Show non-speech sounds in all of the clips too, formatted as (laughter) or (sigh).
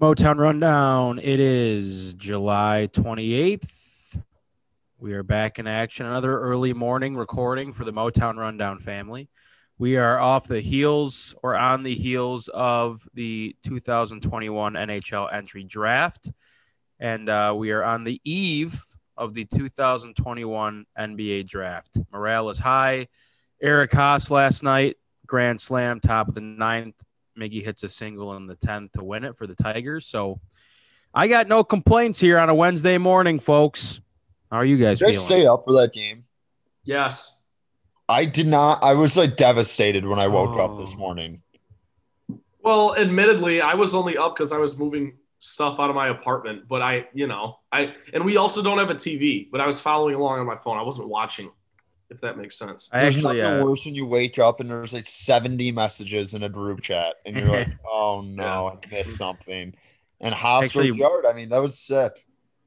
Motown Rundown. It is July 28th. We are back in action. Another early morning recording for the Motown Rundown family. We are off the heels or on the heels of the 2021 NHL entry draft. And uh, we are on the eve of the 2021 NBA draft. Morale is high. Eric Haase last night, grand slam, top of the ninth. Miggy hits a single in the 10th to win it for the Tigers. So I got no complaints here on a Wednesday morning, folks. How are you guys Did I feeling? stay up for that game? Yes. I did not. I was like devastated when I woke up this Oh. morning. Well, admittedly, I was only up because I was moving stuff out of my apartment, but I, you know, I and we also don't have a TV, but I was following along on my phone. I wasn't watching, if that makes sense. I There's actually, nothing uh, worse when you wake up and there's like 70 messages in a group chat and you're like, (laughs) oh no, I missed something. And Hospital's Actually- yard, I mean, that was sick.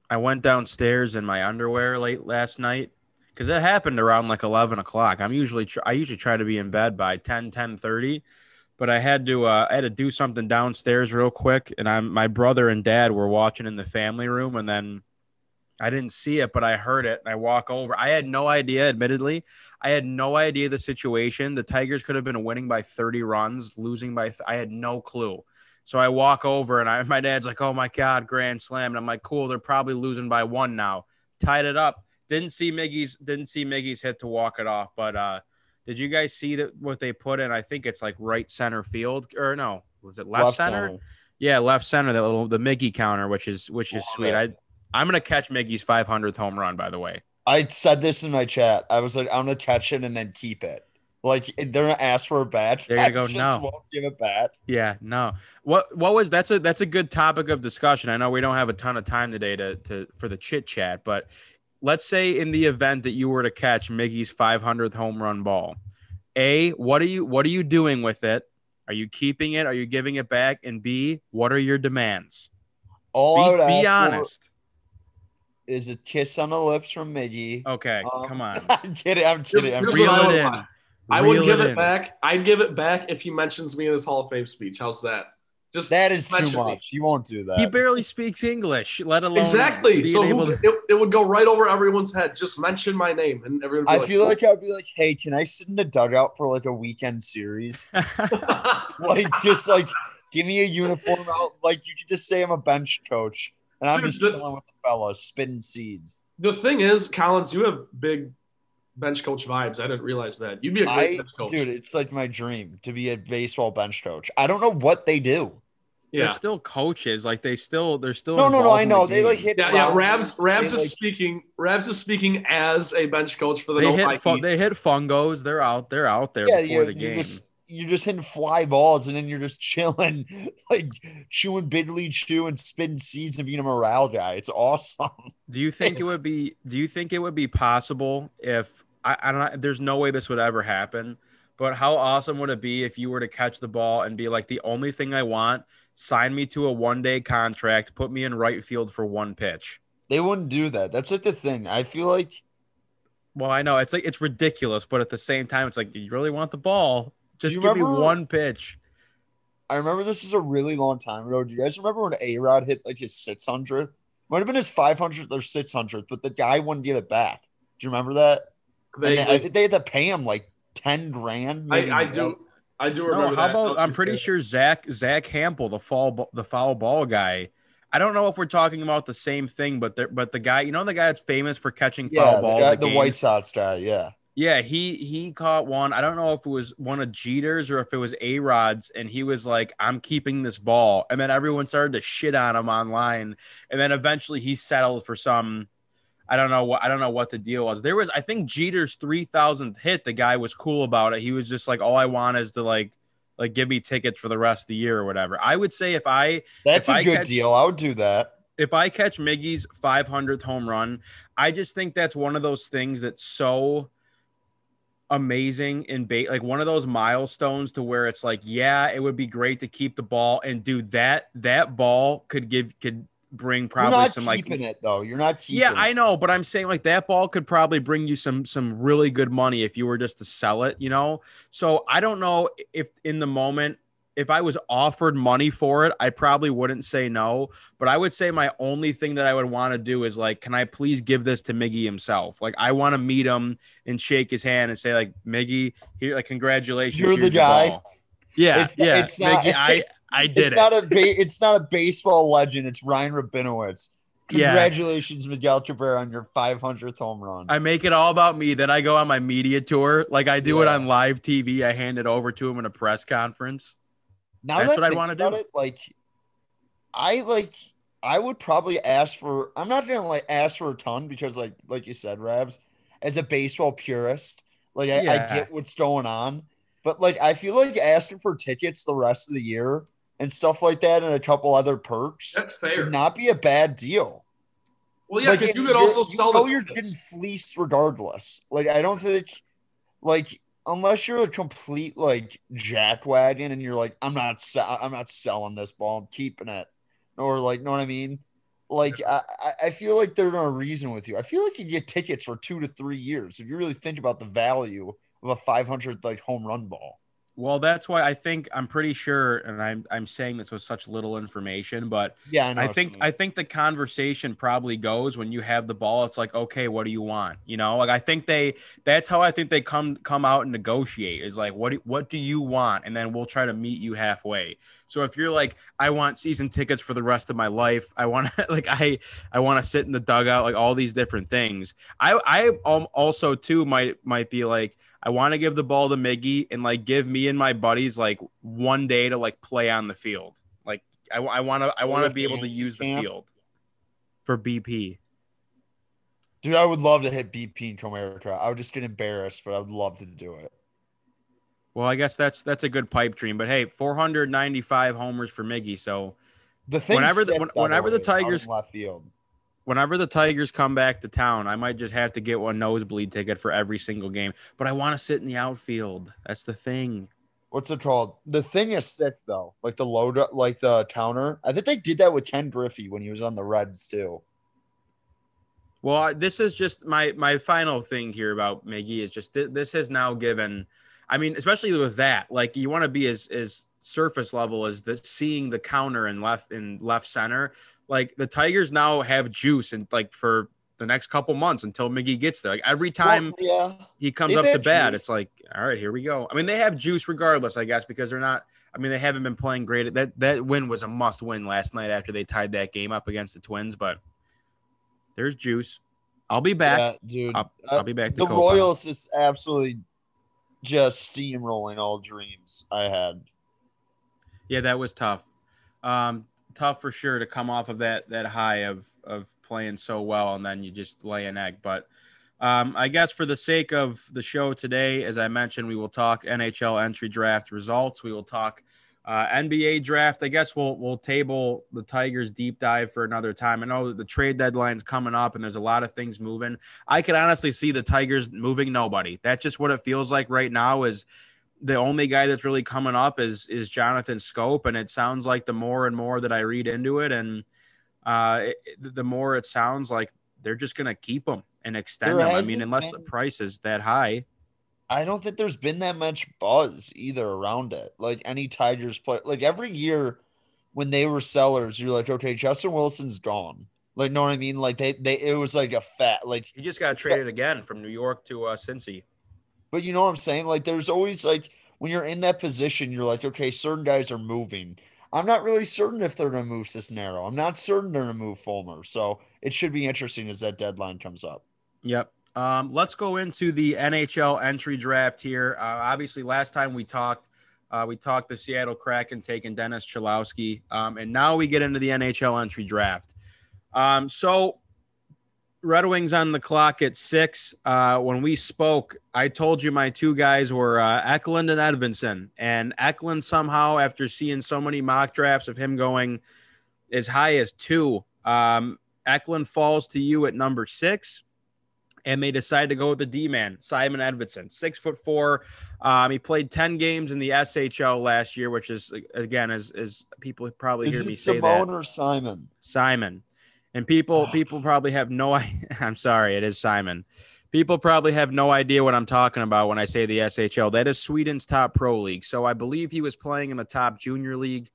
I went downstairs in my underwear late last night because it happened around like 11 o'clock. I'm usually, tr- I usually try to be in bed by 10, 10 30, but I had to, uh, I had to do something downstairs real quick. And I'm, my brother and dad were watching in the family room and then I didn't see it, but I heard it and I walk over. I had no idea, admittedly, I had no idea the situation. The Tigers could have been winning by 30 runs, losing by, th- I had no clue. So I walk over and I, (laughs) my dad's like, "Oh my god, grand slam!" And I'm like, "Cool, they're probably losing by one now." Tied it up. Didn't see Miggy's didn't see Miggy's hit to walk it off. But uh, did you guys see that what they put in? I think it's like right center field or no, was it left, center? Yeah, left center. That little the Miggy counter, which is which is Love sweet. it. I I'm gonna catch Miggy's 500th home run. By the way, I said this in my chat. I was like, I'm gonna catch it and then keep it. Like they're gonna ask for a. There you I (laughs) go, just no. won't give it back. Yeah, no. What what was that's a that's a good topic of discussion. I know we don't have a ton of time today to to for the chit chat, but let's say in the event that you were to catch Miggy's 500th home run ball, a what are you what are you doing with it? Are you keeping it? Are you giving it back? And B, what are your demands? All Be, be ask for honest. Is a kiss on the lips from Miggy. Okay, Um, come on. (laughs) I'm kidding. I'm kidding. I'm Here's kidding. Reel it would in. want. I would give it in. back. I'd give it back if he mentions me in his Hall of Fame speech. How's that? Just That is too mention me. much. You won't do that. He barely speaks English, let alone Exactly. being So able who, to- it, it would go right over everyone's head. Just mention my name, and everyone. Would I be feel like I'd be like, hey, can I sit in the dugout for like a weekend series? (laughs) like, just like give me a uniform out. Like, you could just say I'm a bench coach and I'm Dude, just the- chilling with the fellas, spitting seeds. the thing is, Collins, you have big bench coach vibes. I didn't realize that. You'd be a great I, bench coach. dude, it's like my dream to be a baseball bench coach. I don't know what they do. they're still coaches. Like they still they're still No, no, no. involved I in the know they like hit. Yeah, yeah. Rabs, Rabs they, is like- speaking. Rabs is speaking as a bench coach for the they no hit Mikey. fu- they hit fungos. They're out. They're out there Yeah, before you, the you game. just you're just hitting fly balls and then you're just (laughs) chilling, like chewing Big League Chew and spitting seeds and being a morale guy. It's awesome. (laughs) do you think it would be? Do you think it would be possible if I, I don't? know, There's no way this would ever happen. But how awesome would it be if you were to catch the ball and be like, the only thing I want, sign me to a one day contract, put me in right field for one pitch. They wouldn't do that. That's like the thing. I feel like Well, I know it's like it's ridiculous, but at the same time, it's like you really want the ball. Just you give me one pitch. I remember this is a really long time ago. Do you guys remember when A Rod hit like his 600? Might have been his 500th or 600th, but the guy wouldn't give it back. Do you remember that? And They- they- I think they had to pay him like 10 grand. I, I do. I do No, remember. how that. about I'm pretty sure Zach Zach Hample, the fall the foul ball guy. I don't know if we're talking about the same thing, but the, but the guy, you know, the guy that's famous for catching Yeah, foul the, balls. guy, the games? White Sox guy. Yeah. Yeah, he he caught one. I don't know if it was one of Jeter's or if it was A Rod's, and he was like, "I'm keeping this ball," and then everyone started to shit on him online, and then eventually he settled for some. I don't know what I don't know what the deal was. There was I think Jeter's three thousandth hit. The guy was cool about it. He was just like, "All I want is to like like give me tickets for the rest of the year or whatever." I would say if I That's If a I good catch- deal. I would do that. if I catch Miggy's 500th home run, I just think that's one of those things that's so amazing in bait, like one of those milestones to where it's like, yeah, it would be great to keep the ball and do that. That ball could give could bring probably some like keeping it though. You're not keeping yeah. I know, but I'm saying like that ball could probably bring you some some really good money if you were just to sell it, you know. So I don't know if in the moment if I was offered money for it, I probably wouldn't say no. But I would say my only thing that I would want to do is like, can I please give this to Miggy himself? Like, I want to meet him and shake his hand and say, like, Miggy, here, like, congratulations. You're the guy. ball." Yeah, It's- yeah, it's not- Miggy, I I (laughs) did it's it. not a ba- it's not a baseball legend. It's Ryan Rabinowitz. Yeah. Congratulations, Miguel Cabrera, on your 500th home run. I make it all about me. Then I go on my media tour. Like I do it on live TV. I hand it over to him in a press conference. Now that's that what I'd wanna about do. It, like, I like. I would probably ask for. I'm not gonna like ask for a ton because, like, like you said, Rabs, as a baseball purist, like I, I get what's going on, but like I feel like asking for tickets the rest of the year and stuff like that, and a couple other perks That's fair. would not be a bad deal. well, yeah, because you you're- could also you sell know you're tickets. getting fleeced regardless. Like I don't think, like unless you're a complete like jackwagon and you're like I'm not I'm not selling this ball, I'm keeping it, or like know what I mean. Like I, I- I feel like they're gonna reason with you. I feel like you get tickets for two to three years if you really think about the value of a 500 like home run ball. Well, that's why I think I'm pretty sure, and I'm I'm saying this with such little information, but Yeah, I know. I think I think the conversation probably goes when you have the ball. It's like, okay, what do you want? You know, like I think they that's how I think they come come out and negotiate is like, what do, what do you want? And then we'll try to meet you halfway. So if you're like, I want season tickets for the rest of my life, I want to (laughs) like I I want to sit in the dugout, like all these different things. I I um, also too might might be like. I want to give the ball to Miggy and like give me and my buddies like one day to like play on the field. Like I, I want to I want to be able to use the field for BP. dude, I would love to hit BP in Comerica. I would just get embarrassed, but I would love to do it. Well, I guess that's that's a good pipe dream. But hey, 495 homers for Miggy. So The thing Whenever the- when- whenever the Tigers- left field. Whenever the Tigers come back to town, I might just have to get one nosebleed ticket for every single game. But I want to sit in the outfield. That's the thing. what's it called? The thing is sick though, like the load, like the counter. I think they did that with Ken Griffey when he was on the Reds too. Well, this is just my my final thing here about Miggy is just th- this has now given. I mean, especially with that, like you want to be as as surface level as the seeing the counter in left in left center. Like the Tigers now have juice and like for the next couple months until Miggy gets there. Like every time Well, yeah, he comes they've up to bat, juice. it's like, all right, here we go. I mean, they have juice regardless, I guess, because they're not. I mean, they haven't been playing great. That that win was a must win last night after they tied that game up against the Twins. But there's juice. I'll be back. yeah, dude. I'll, Uh, I'll be back to the Copa. Royals is absolutely just steamrolling all dreams I had. Yeah, that was tough. Um, tough for sure to come off of that that high of of playing so well and then you just lay an egg. But um, I guess for the sake of the show today, as I mentioned, we will talk NHL entry draft results. We will talk uh, NBA draft. I guess we'll we'll table the Tigers deep dive for another time. I know the trade deadline's coming up and there's a lot of things moving. I can honestly see the Tigers moving nobody. That's just what it feels like right now. Is the only guy that's really coming up is is Jonathan Schoop, and it sounds like the more and more that I read into it, and uh, it, the more it sounds like they're just gonna keep him and extend him. I mean, unless the price is that high. I don't think there's been that much buzz either around it. Like any Tigers play, like every year when they were sellers, you're like, okay, Justin Wilson's gone. Like, know what I mean? Like they, they, it was like a fat, like, He just got traded again from New York to uh, Cincy. But you know what I'm saying? Like, there's always like when you're in that position, you're like, okay, certain guys are moving. I'm not really certain if they're gonna move Cisnero. I'm not certain they're gonna move Fulmer. So it should be interesting as that deadline comes up. Yep. Um, let's go into the NHL entry draft here. Uh, obviously, last time we talked, uh, we talked the Seattle Kraken taking Dennis Cholowski, um, and now we get into the NHL entry draft. Um, so, Red Wings on the clock at six. Uh, when we spoke, I told you my two guys were uh, Eklund and Edvinsson, and Eklund somehow, after seeing so many mock drafts of him going as high as two, um, Eklund falls to you at number six and they decide to go with the D man, Simon Edvinsson, six foot four. Um, he played 10 games in the SHL last year, which is, again, as, as people probably Is hear me say Simone that, or Simon? Simon. And people, Ah. people probably have no. (laughs) I'm sorry, it is Simon. People probably have no idea what I'm talking about when I say the SHL. That is Sweden's top pro league. So I believe he was playing in the top junior league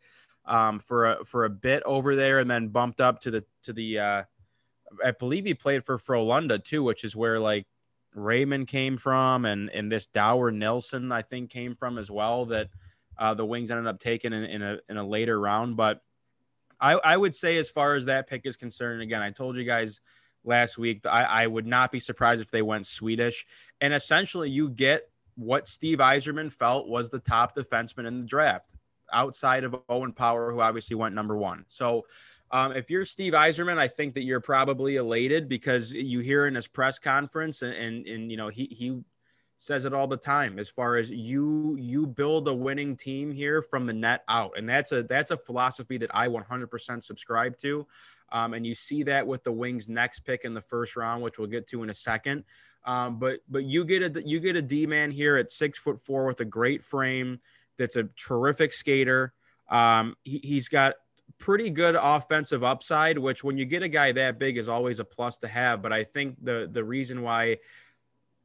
um, for a, for a bit over there, and then bumped up to the to the. Uh, I believe he played for Frölunda too, which is where like Raymond came from, and and this Dower Nielsen I think came from as well. That uh, the Wings ended up taking in, in a in a later round, but I, I would say as far as that pick is concerned, again, I told you guys last week. I, I would not be surprised if they went Swedish. And essentially, you get what Steve Yzerman felt was the top defenseman in the draft outside of Owen Power, who obviously went number one. So, um, if you're Steve Yzerman, I think that you're probably elated because you hear in his press conference and, and, and you know, he, he says it all the time as far as you you build a winning team here from the net out and that's a that's a philosophy that i 100% subscribe to um, and you see that with the Wings' next pick in the first round, which we'll get to in a second. Um, but but you get a you get a D man here at six foot four with a great frame. That's a terrific skater. Um, he, he's got pretty good offensive upside, which when you get a guy that big is always a plus to have. But I think the the reason why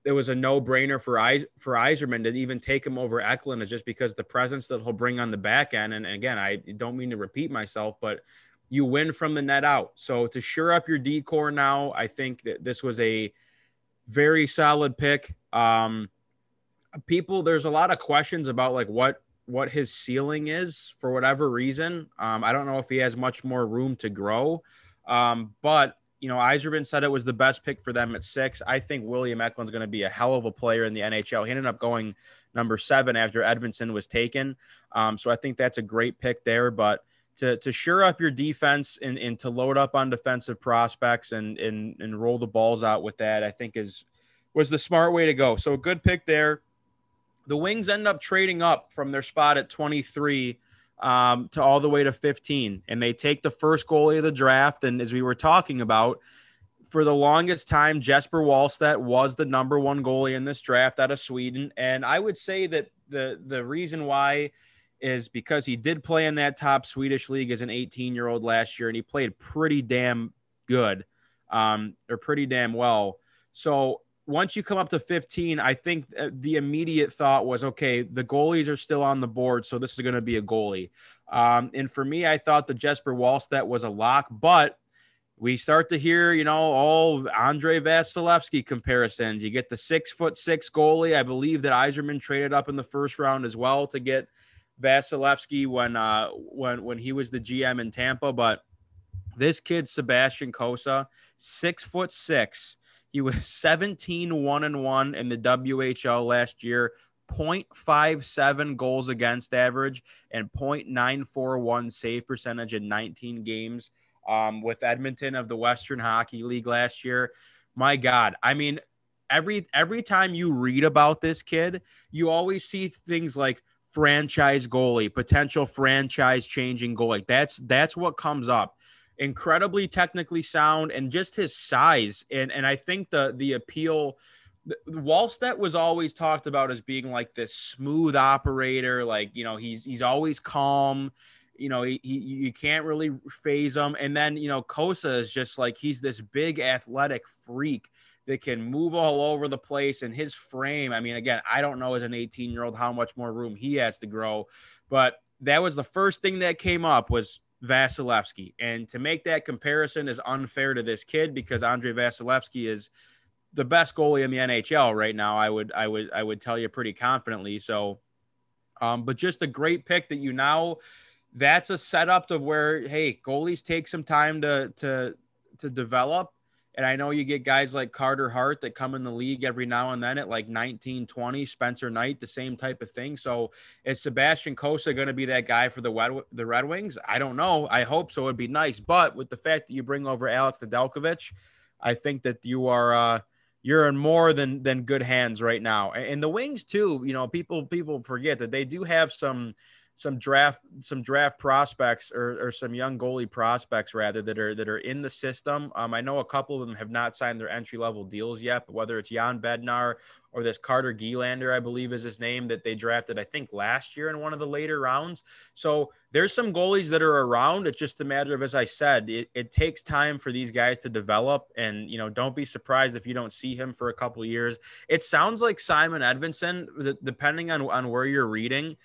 it was a no brainer for Eis, for Yzerman to even take him over Eklund is just because the presence that he'll bring on the back end. And again, I don't mean to repeat myself, but you win from the net out. So to sure up your decor now, I think that this was a very solid pick. Um, people, there's a lot of questions about like what what his ceiling is for whatever reason. Um, I don't know if he has much more room to grow, um, but you know, Yzerman said it was the best pick for them at six. I think William Eklund's going to be a hell of a player in the NHL. He ended up going number seven after Edvinsson was taken. Um, so I think that's a great pick there. But to to sure up your defense and, and to load up on defensive prospects and, and and roll the balls out with that, I think is was the smart way to go. So a good pick there. The Wings end up trading up from their spot at 23 um, to all the way to 15, and they take the first goalie of the draft. And as we were talking about, for the longest time, Jesper Wallstedt was the number one goalie in this draft out of Sweden. And I would say that the the reason why is because he did play in that top Swedish league as an 18 year old last year, and he played pretty damn good, um, or pretty damn well. So once you come up to 15, I think the immediate thought was, okay, the goalies are still on the board, so this is going to be a goalie. Um, and for me, I thought the Jesper Wallstedt was a lock, but we start to hear, you know, all Andrei Vasilevskiy comparisons. You get the six foot six goalie. I believe that Yzerman traded up in the first round as well to get Vasilevskiy when uh when when he was the GM in Tampa, but this kid Sebastian Cossa, six foot six. He was 17 1 and 1 in the WHL last year, 0.57 goals against average, and 0.941 save percentage in 19 games um, with Edmonton of the Western Hockey League last year. My God, I mean, every every time you read about this kid, you always see things like franchise goalie, potential franchise changing goalie. That's that's what comes up. Incredibly technically sound and just his size. And and I think the the appeal Wallstedt was always talked about as being like this smooth operator, like you know, he's he's always calm. You know, he, he you can't really phase him. And then, you know, Cossa is just like he's this big athletic freak that can move all over the place and his frame. I mean, again, I don't know as an 18 year old how much more room he has to grow, but that was the first thing that came up was Vasilevskiy. And to make that comparison is unfair to this kid because Andrei Vasilevskiy is the best goalie in the NHL right now. I would, I would, I would tell you pretty confidently. So, um, but just a great pick that you now, that's a setup to where, hey, goalies take some time to, to, to develop and I know you get guys like Carter Hart that come in the league every now and then at like 19, 20, Spencer Knight, the same type of thing. So is Sebastian Cossa going to be that guy for the the Red Wings? I don't know. I hope so. It'd be nice. But with the fact that you bring over Alex Nedeljkovic, I think that you are uh, you're in more than than good hands right now. And the Wings too, you know, people people forget that they do have some – some draft some draft prospects or, or some young goalie prospects rather that are that are in the system. Um, I know a couple of them have not signed their entry level deals yet, but whether it's Jan Bednar or this Carter Gylander, I believe is his name, that they drafted, I think, last year in one of the later rounds. So there's some goalies that are around. It's just a matter of, as I said, it, it takes time for these guys to develop. And, you know, don't be surprised if you don't see him for a couple years. It sounds like Simon Edvinsson, depending on, on where you're reading,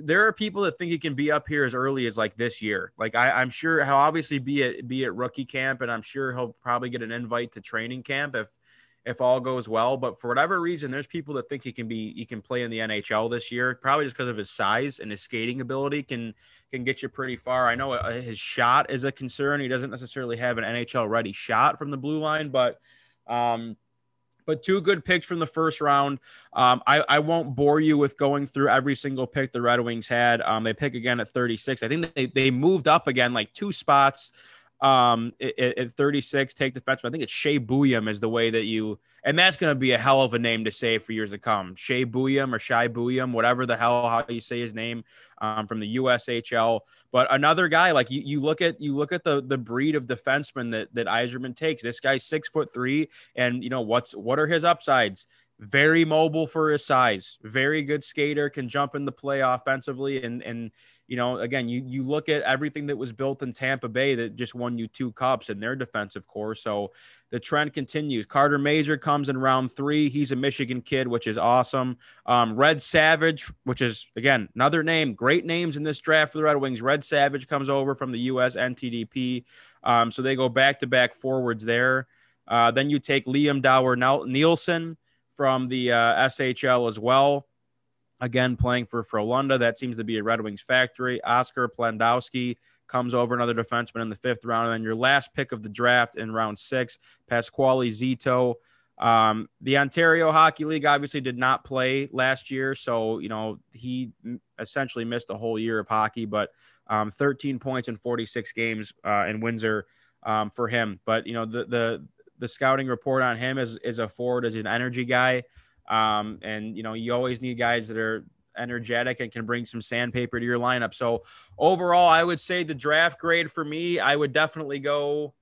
there are people that think he can be up here as early as like this year. Like I, am sure he'll obviously be at be at rookie camp, and I'm sure he'll probably get an invite to training camp if if all goes well. But for whatever reason, there's people that think he can be he can play in the NHL this year, probably just because of his size and his skating ability can can get you pretty far. I know uh, his shot is a concern. He doesn't necessarily have an NHL ready shot from the blue line, but um, but two good picks from the first round. Um, I, I won't bore you with going through every single pick the Red Wings had. Um, they pick again at 36. I think they, they moved up again like two spots um, at, at 36, take defenseman. I think it's Shea Buium is the way that you, and that's going to be a hell of a name to say for years to come. Shea Buium or Shai Buium, whatever the hell how you say his name, um, from the USHL. But another guy, like you, you look at you look at the the breed of defenseman that that Yzerman takes. This guy's six foot three, and you know what's what are his upsides? Very mobile for his size, very good skater, can jump in the play offensively, and and you know, again, you you look at everything that was built in Tampa Bay that just won you two cups in their defensive core. So the trend continues. Carter Mazur comes in round three. He's a Michigan kid, which is awesome. Um, Red Savage, which is again another name, great names in this draft for the Red Wings. Red Savage comes over from the U.S. NTDP, um, so they go back to back forwards there. Uh, then you take Liam Dower Nielsen from the uh, SHL as well again playing for Frölunda. That seems to be a Red Wings factory. Oscar Plandowski comes over another defenseman in the fifth round. And then your last pick of the draft in round six, Pasquale Zito. Um, the Ontario Hockey League obviously did not play last year. So, you know, he essentially missed a whole year of hockey, but um, 13 points in 46 games uh, in Windsor um, for him. But, you know, the, the, the scouting report on him is, is a forward, is an energy guy. Um, and you know, you always need guys that are energetic and can bring some sandpaper to your lineup. So overall, I would say the draft grade for me, I would definitely go.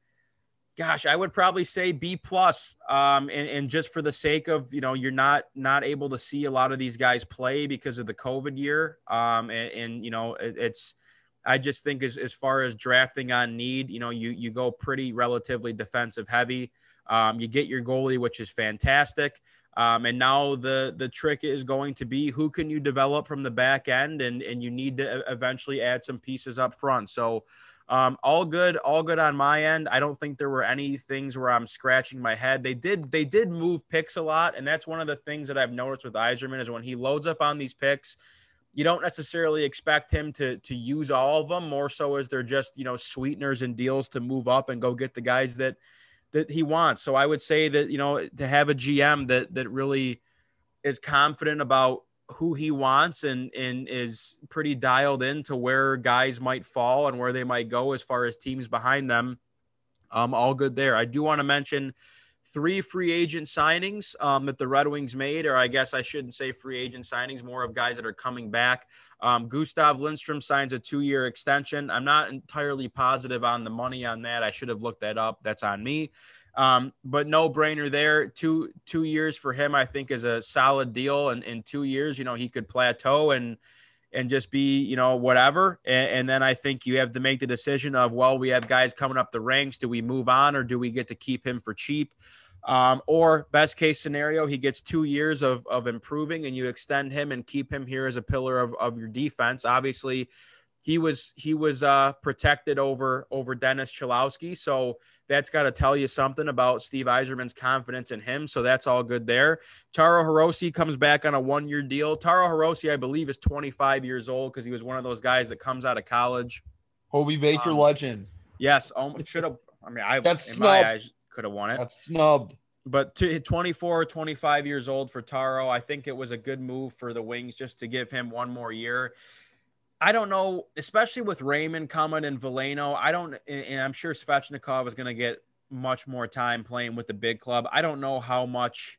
Gosh, I would probably say B plus. Um, and, and just for the sake of you know, you're not not able to see a lot of these guys play because of the COVID year. Um, and, and you know, it, it's. I just think as, as far as drafting on need, you know, you you go pretty relatively defensive heavy. Um, you get your goalie, which is fantastic. Um, and now the the trick is going to be who can you develop from the back end, and and you need to eventually add some pieces up front. So. Um, all good, all good on my end. I don't think there were any things where I'm scratching my head. They did, they did move picks a lot, and that's one of the things that I've noticed with Yzerman is when he loads up on these picks, you don't necessarily expect him to to use all of them. More so as they're just you know sweeteners and deals to move up and go get the guys that that he wants. So I would say that you know to have a GM that that really is confident about who he wants and and is pretty dialed in to where guys might fall and where they might go as far as teams behind them. Um, all good there. I do want to mention three free agent signings um, that the Red Wings made, or I guess I shouldn't say free agent signings, more of guys that are coming back. Um, Gustav Lindstrom signs a two year extension. I'm not entirely positive on the money on that. I should have looked that up. That's on me. Um, but no brainer there. Two two years for him, I think, is a solid deal. And in two years, you know, he could plateau and and just be, you know, whatever. And, and, then I think you have to make the decision of, well, we have guys coming up the ranks. Do we move on or do we get to keep him for cheap? Um, or best case scenario, he gets two years of, of improving and you extend him and keep him here as a pillar of, of your defense. Obviously, he was he was uh, protected over over Dennis Cholowski, so that's got to tell you something about Steve Yzerman's confidence in him. So that's all good there. Taro Hirose comes back on a one year deal. Taro Hirose, I believe, is 25 years old because he was one of those guys that comes out of college. Hobey Baker um, legend. Yes, should have. I mean, I that's in snub. my eyes could have won it. That's snubbed. But to 24, 25 years old for Taro, I think it was a good move for the Wings just to give him one more year. I don't know, especially with Raymond coming and Veleno. I don't, and I'm sure Svechnikov is going to get much more time playing with the big club. I don't know how much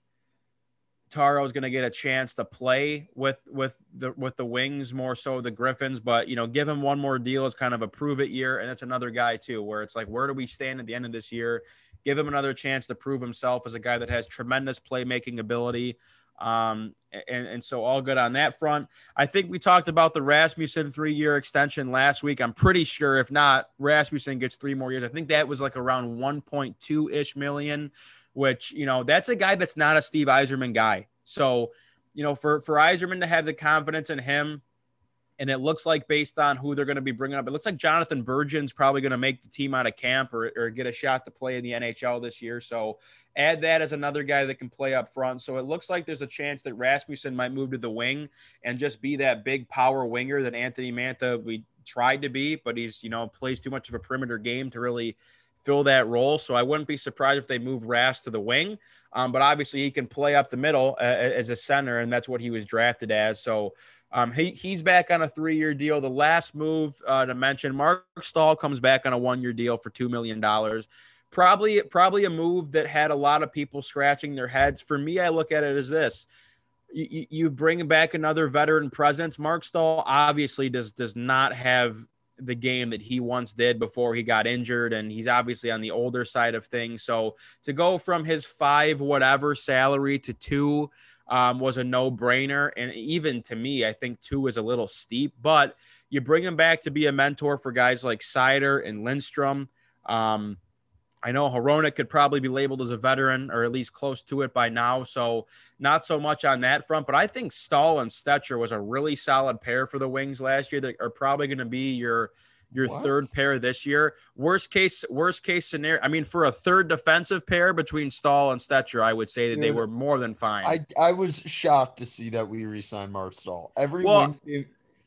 Taro is going to get a chance to play with with the with the Wings more so the Griffins, but you know, give him one more deal as kind of a prove it year, and that's another guy too, where it's like, where do we stand at the end of this year? Give him another chance to prove himself as a guy that has tremendous playmaking ability. Um, and, and so all good on that front. I think we talked about the Rasmussen three year extension last week. I'm pretty sure, if not, Rasmussen gets three more years. I think that was like around 1.2 ish million, which, you know, that's a guy that's not a Steve Yzerman guy. So, you know, for, for Yzerman to have the confidence in him, and it looks like based on who they're going to be bringing up, it looks like Jonathan Berggren's probably going to make the team out of camp or, or get a shot to play in the NHL this year. So add that as another guy that can play up front. So it looks like there's a chance that Rasmussen might move to the wing and just be that big power winger that Anthony Mantha we tried to be, but he's you know plays too much of a perimeter game to really fill that role. So I wouldn't be surprised if they move Ras to the wing. Um, but obviously he can play up the middle uh, as a center, and that's what he was drafted as. So um, he, he's back on a three year deal. The last move uh, to mention Marc Staal comes back on a one year deal for $2 million. Probably, probably a move that had a lot of people scratching their heads. For me, I look at it as this you, you bring back another veteran presence. Marc Staal obviously does does not have the game that he once did before he got injured, and he's obviously on the older side of things. So to go from his five whatever salary to two um, was a no brainer. And even to me, I think two is a little steep, but you bring him back to be a mentor for guys like Seider and Lindstrom. Um, I know Hronek could probably be labeled as a veteran or at least close to it by now. So not so much on that front, but I think Staal and Stecher was a really solid pair for the Wings last year that are probably going to be your – your what? third pair this year. Worst case, worst case scenario. I mean, for a third defensive pair between Staal and Stecher, I would say that Dude, they were more than fine. I I was shocked to see that we re-signed Marc Staal. Every well, game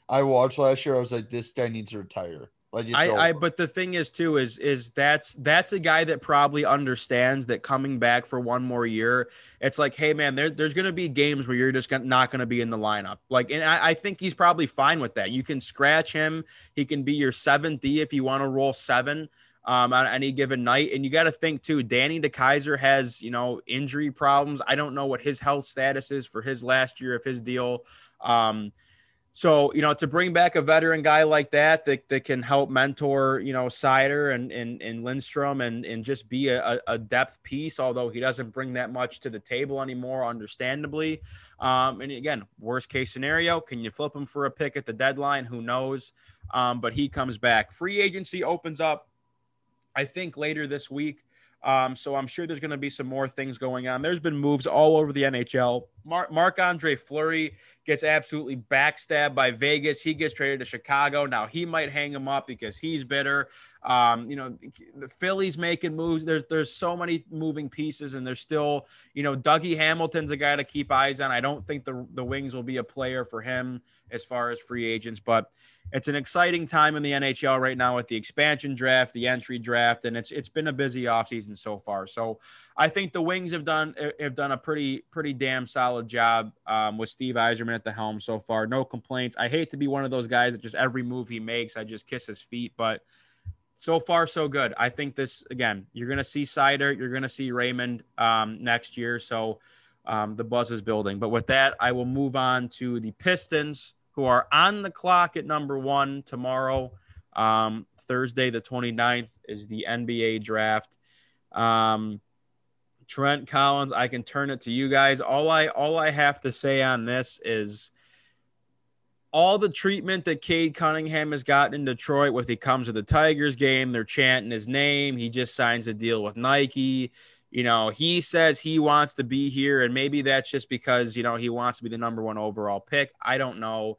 I watched last year, I was like, this guy needs to retire. Like I, I, but the thing is too is is that's that's a guy that probably understands that coming back for one more year, it's like, hey man, there, there's gonna be games where you're just gonna, not gonna be in the lineup. Like, and I, I think he's probably fine with that. You can scratch him. He can be your seventh D if you want to roll seven um, on any given night. And you got to think too, Danny DeKeyser has, you know, injury problems. I don't know what his health status is for his last year of his deal. Um, so, you know, to bring back a veteran guy like that that, that can help mentor, you know, Seider and, and, and Lindstrom and, and just be a, a depth piece, although he doesn't bring that much to the table anymore, understandably. Um, and again, worst case scenario, can you flip him for a pick at the deadline? Who knows? Um, but he comes back. Free agency opens up, I think, later this week. Um, so I'm sure there's going to be some more things going on. There's been moves all over the NHL. Marc Andre Fleury gets absolutely backstabbed by Vegas. He gets traded to Chicago. Now he might hang him up because he's bitter. Um, you know, the Phillies making moves. There's there's so many moving pieces, and there's still, you know, Dougie Hamilton's a guy to keep eyes on. I don't think the the Wings will be a player for him as far as free agents, but it's an exciting time in the NHL right now with the expansion draft, the entry draft, and it's it's been a busy offseason so far. So I think the Wings have done have done a pretty pretty damn solid job um, with Steve Yzerman at the helm so far. No complaints. I hate to be one of those guys that just every move he makes, I just kiss his feet, but so far so good. I think this again. You're to see Seider, you're to see Raymond um, next year. So um, the buzz is building. But with that, I will move on to the Pistons who are on the clock at number one tomorrow. Um, Thursday, the 29th, is the NBA draft. Um, Trent Collins, I can turn it to you guys. All I all I have to say on this is all the treatment that Cade Cunningham has gotten in Detroit with he comes to the Tigers game, they're chanting his name. He just signs a deal with Nike you know, he says he wants to be here, and maybe that's just because, you know, he wants to be the number one overall pick. I don't know.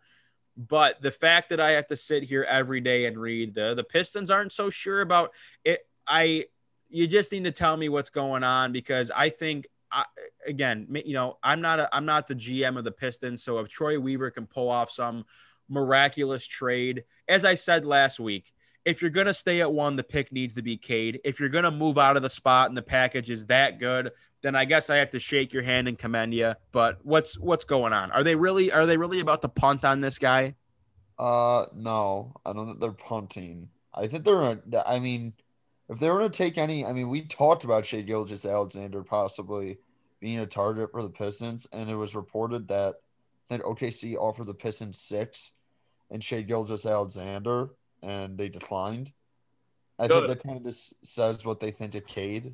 But the fact that I have to sit here every day and read the the Pistons aren't so sure about it. I you just need to tell me what's going on because I think I, again, you know, I'm not a, I'm not the GM of the Pistons, so if Troy Weaver can pull off some miraculous trade, as I said last week, if you're going to stay at one, the pick needs to be Cade. If you're going to move out of the spot and the package is that good, then I guess I have to shake your hand and commend you. But what's what's going on? Are they really are they really about to punt on this guy? Uh, no, I don't think they're punting. I think they're. I mean, if they were going to take any, I mean, we talked about Shai Gilgeous-Alexander possibly being a target for the Pistons, and it was reported that that OKC offered the Pistons six and Shai Gilgeous-Alexander and they declined. I Good. think that kind of just says what they think of Cade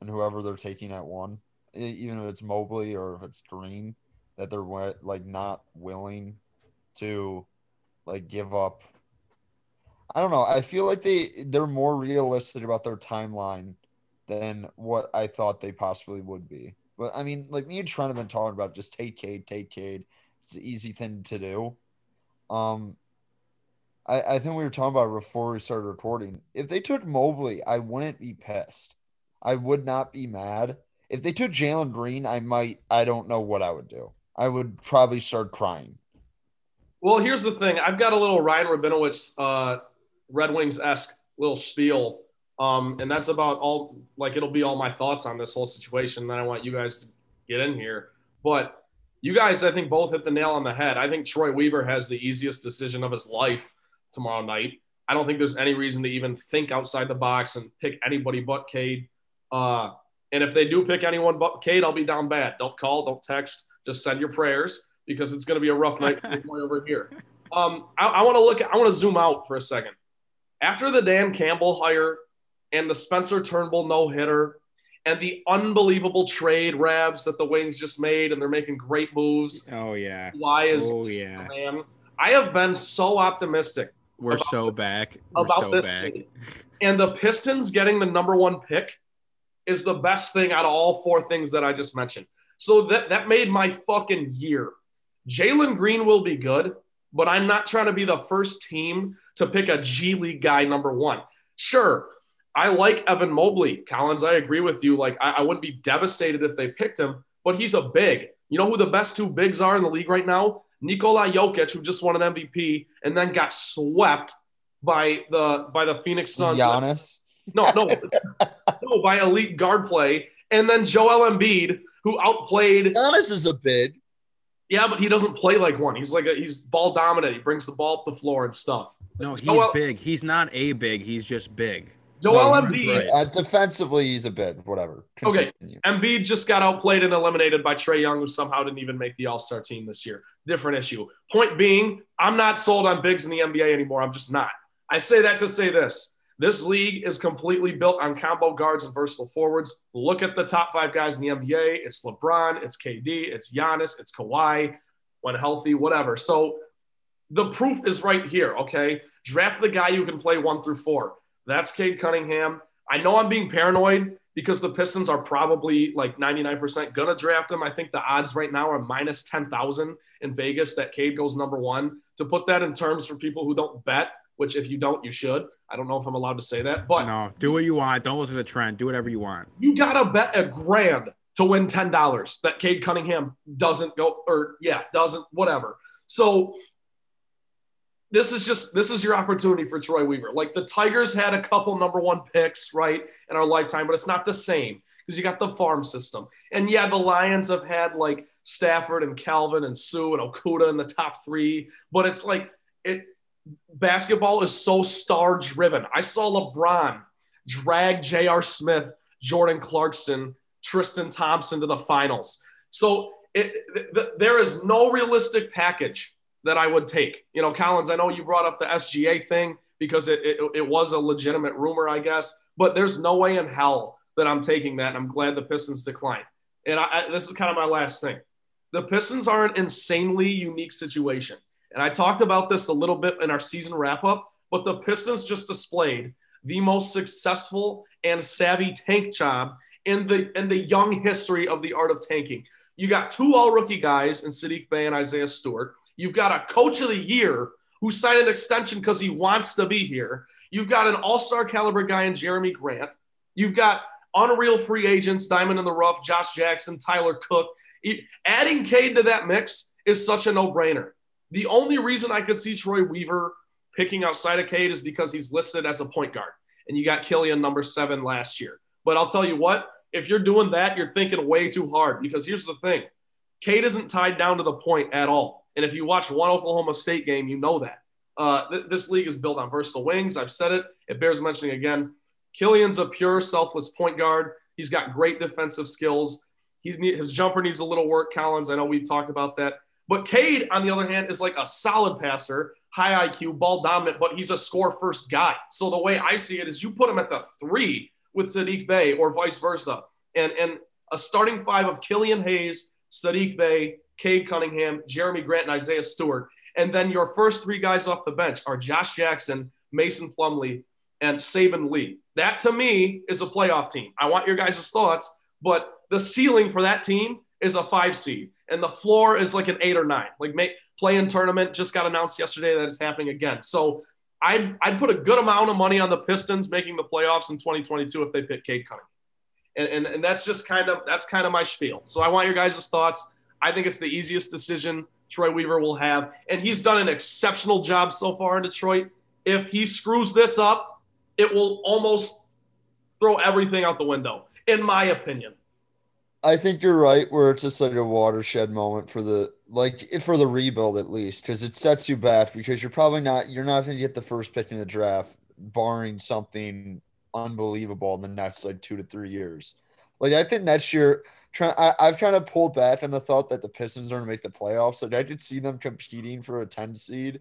and whoever they're taking at one, even if it's Mobley or if it's Green. that they're like not willing to like give up. I don't know. I feel like they they're more realistic about their timeline than what I thought they possibly would be. But I mean, like me and Trent have been talking about just take Cade, take Cade. It's an easy thing to do. Um, I, I think we were talking about before we started recording. If they took Mobley, I wouldn't be pissed. I would not be mad. If they took Jalen Green, I might. I don't know what I would do. I would probably start crying. Well, here's the thing. I've got a little Ryan Rabinowitz, uh, Red Wings esque little spiel, um, and that's about all. Like it'll be all my thoughts on this whole situation. Then I want you guys to get in here. But you guys, I think, both hit the nail on the head. I think Troy Weaver has the easiest decision of his life tomorrow night. I don't think there's any reason to even think outside the box and pick anybody but Cade. Uh, and if they do pick anyone but Cade, I'll be down bad. Don't call, don't text, just send your prayers because it's going to be a rough night for over here. (laughs) Um, I, I want to look. I want to zoom out for a second. After the Dan Campbell hire and the Spencer Turnbull no hitter and the unbelievable trade Rabs that the Wings just made, and they're making great moves. Oh yeah. Why is Oh yeah. man? I have been so optimistic We're so this- back. We're about so this back. season. And the Pistons getting the number one pick is the best thing out of all four things that I just mentioned. So that that made my fucking year. Jalen Green will be good, but I'm not trying to be the first team to pick a G League guy number one. Sure, I like Evan Mobley. Collins, I agree with you. Like, I, I wouldn't be devastated if they picked him, but he's a big. You know who the best two bigs are in the league right now? Nikola Jokic, who just won an MVP and then got swept by the by the Phoenix Suns. Giannis. No, no, (laughs) no, by elite guard play, and then Joel Embiid, who outplayed. Giannis is a big. Yeah, but he doesn't play like one. He's like a, he's ball dominant. He brings the ball up the floor and stuff. No, he's Joel- big. He's not a big. He's just big. Joel No, Embiid. right. Uh, defensively, he's a bit Whatever. Okay. Continue. Embiid just got outplayed and eliminated by Trae Young, who somehow didn't even make the All Star team this year. Different issue. Point being, I'm not sold on bigs in the NBA anymore. I'm just not. I say that to say this this league is completely built on combo guards and versatile forwards. Look at the top five guys in the NBA it's LeBron, it's KD, it's Giannis, it's Kawhi, when healthy, whatever. So the proof is right here, okay? Draft the guy who can play one through four. That's Cade Cunningham. I know I'm being paranoid because the Pistons are probably like 99% gonna draft him. I think the odds right now are minus 10,000 in Vegas that Cade goes number one. To put that in terms for people who don't bet, which if you don't, you should. I don't know if I'm allowed to say that, but No, do what you want. Don't look at the trend. Do whatever you want. you gotta bet a grand to win ten dollars that Cade Cunningham doesn't go or yeah doesn't whatever. So this is just this is your opportunity for Troy Weaver. Like the Tigers had a couple number one picks right in our lifetime, but it's not the same because you got the farm system. And yeah, the Lions have had like Stafford and Calvin and Suh and Okudah in the top three, but it's like it basketball is so star driven. I saw LeBron drag J.R. Smith, Jordan Clarkson, Tristan Thompson to the finals. So it, th- th- there is no realistic package that I would take. You know, Collins, I know you brought up the SGA thing because it, it, it was a legitimate rumor, I guess, but there's no way in hell that I'm taking that. And I'm glad the Pistons declined. And I, I, this is kind of my last thing. The Pistons are an insanely unique situation. And I talked about this a little bit in our season wrap up, but the Pistons just displayed the most successful and savvy tank job in the in the young history of the art of tanking. You got two all rookie guys in Saddiq Bey and Isaiah Stewart. You've got a coach of the year who signed an extension because he wants to be here. You've got an all star caliber guy in Jerami Grant. You've got unreal free agents, Diamond in the Rough, Josh Jackson, Tyler Cook. Adding Cade to that mix is such a no brainer. The only reason I could see Troy Weaver picking outside of Cade is because he's listed as a point guard. And you got Killian number seven last year. But I'll tell you what, if you're doing that, you're thinking way too hard because here's the thing Cade isn't tied down to the point at all. And if you watch one Oklahoma State game, you know that. Uh, th- this league is built on versatile wings. I've said it. It bears mentioning again. Killian's a pure, selfless point guard. He's got great defensive skills. He's his jumper needs a little work, Collins. I know we've talked about that. But Cade, on the other hand, is like a solid passer, high IQ, ball dominant, but he's a score first guy. So the way I see it is you put him at the three with Saddiq Bey or vice versa. And, and a starting five of Killian Hayes, Saddiq Bey, Cade Cunningham, Jerami Grant, and Isaiah Stewart. And then your first three guys off the bench are Josh Jackson, Mason Plumlee, and Saben Lee. That to me is a playoff team. I want your guys' thoughts, but the ceiling for that team is a five seed, and the floor is like an eight or nine. Like make play in tournament just got announced yesterday that it's happening again. So I'd, I'd put a good amount of money on the Pistons making the playoffs in 2022 if they pick Cade Cunningham. And, and, and that's just kind of that's kind of my spiel. So I want your guys' thoughts. I think it's the easiest decision Troy Weaver will have, and he's done an exceptional job so far in Detroit. If he screws this up, it will almost throw everything out the window, in my opinion. I think you're right, where it's just like a watershed moment for the like for the rebuild at least, because it sets you back because you're probably not you're not going to get the first pick in the draft, barring something unbelievable in the next like two to three years. Like I think next year, I, I've kind of pulled back on the thought that the Pistons are going to make the playoffs. Like I could see them competing for a ten seed,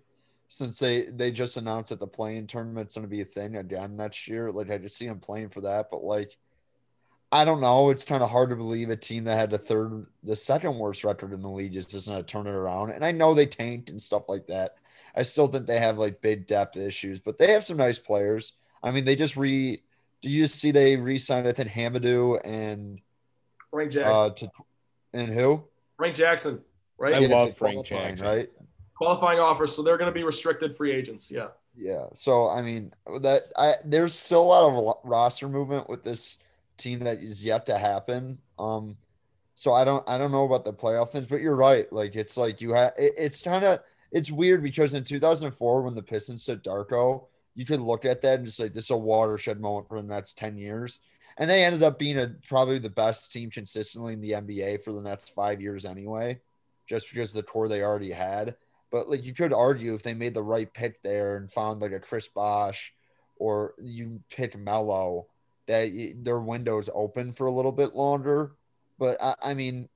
since they they just announced that the play-in tournament's going to be a thing again next year. Like I could see them playing for that, but like I don't know. It's kind of hard to believe a team that had the third, the second worst record in the league is just going to turn it around. And I know they tanked and stuff like that. I still think they have like big depth issues, but they have some nice players. I mean, they just re. Do you just see they re-signed I think Hamidou and Frank Jackson uh, to, and who? Frank Jackson, right? I yeah, love Frank Jackson, right? Qualifying offers, so they're going to be restricted free agents. Yeah. Yeah. So I mean that I there's still a lot of roster movement with this team that is yet to happen. Um, so I don't I don't know about the playoff things, but you're right. Like it's like you have it, it's kind of it's weird because in 2004 when the Pistons said Darko, you could look at that and just like this is a watershed moment for the next 10 years. And they ended up being a probably the best team consistently in the NBA for the next five years anyway, just because of the core they already had. But like you could argue if they made the right pick there and found like a Chris Bosh or you pick Melo, that their window's open for a little bit longer. But I, I mean,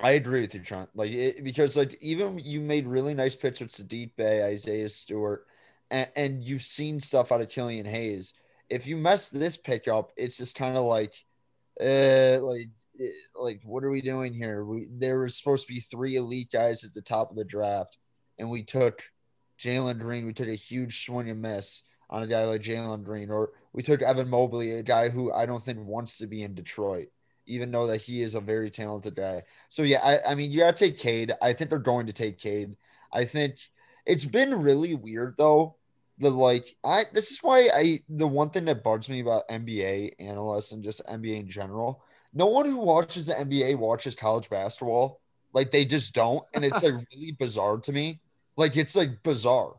I agree with you, Trent. Like it, because like even you made really nice picks with Saddiq Bey, Isaiah Stewart, and, and you've seen stuff out of Killian Hayes. If you mess this pick up, it's just kind of like, uh, like eh, like what are we doing here? We there was supposed to be three elite guys at the top of the draft, and we took Jalen Green. We took a huge swing and miss on a guy like Jalen Green, or we took Evan Mobley, a guy who I don't think wants to be in Detroit, even though that he is a very talented guy. So yeah, I, I mean you gotta take Cade. I think they're going to take Cade. I think it's been really weird though. The like I this is why I the one thing that bugs me about NBA analysts and just NBA in general. No one who watches the NBA watches college basketball. Like they just don't. And it's like (laughs) really bizarre to me. Like it's like bizarre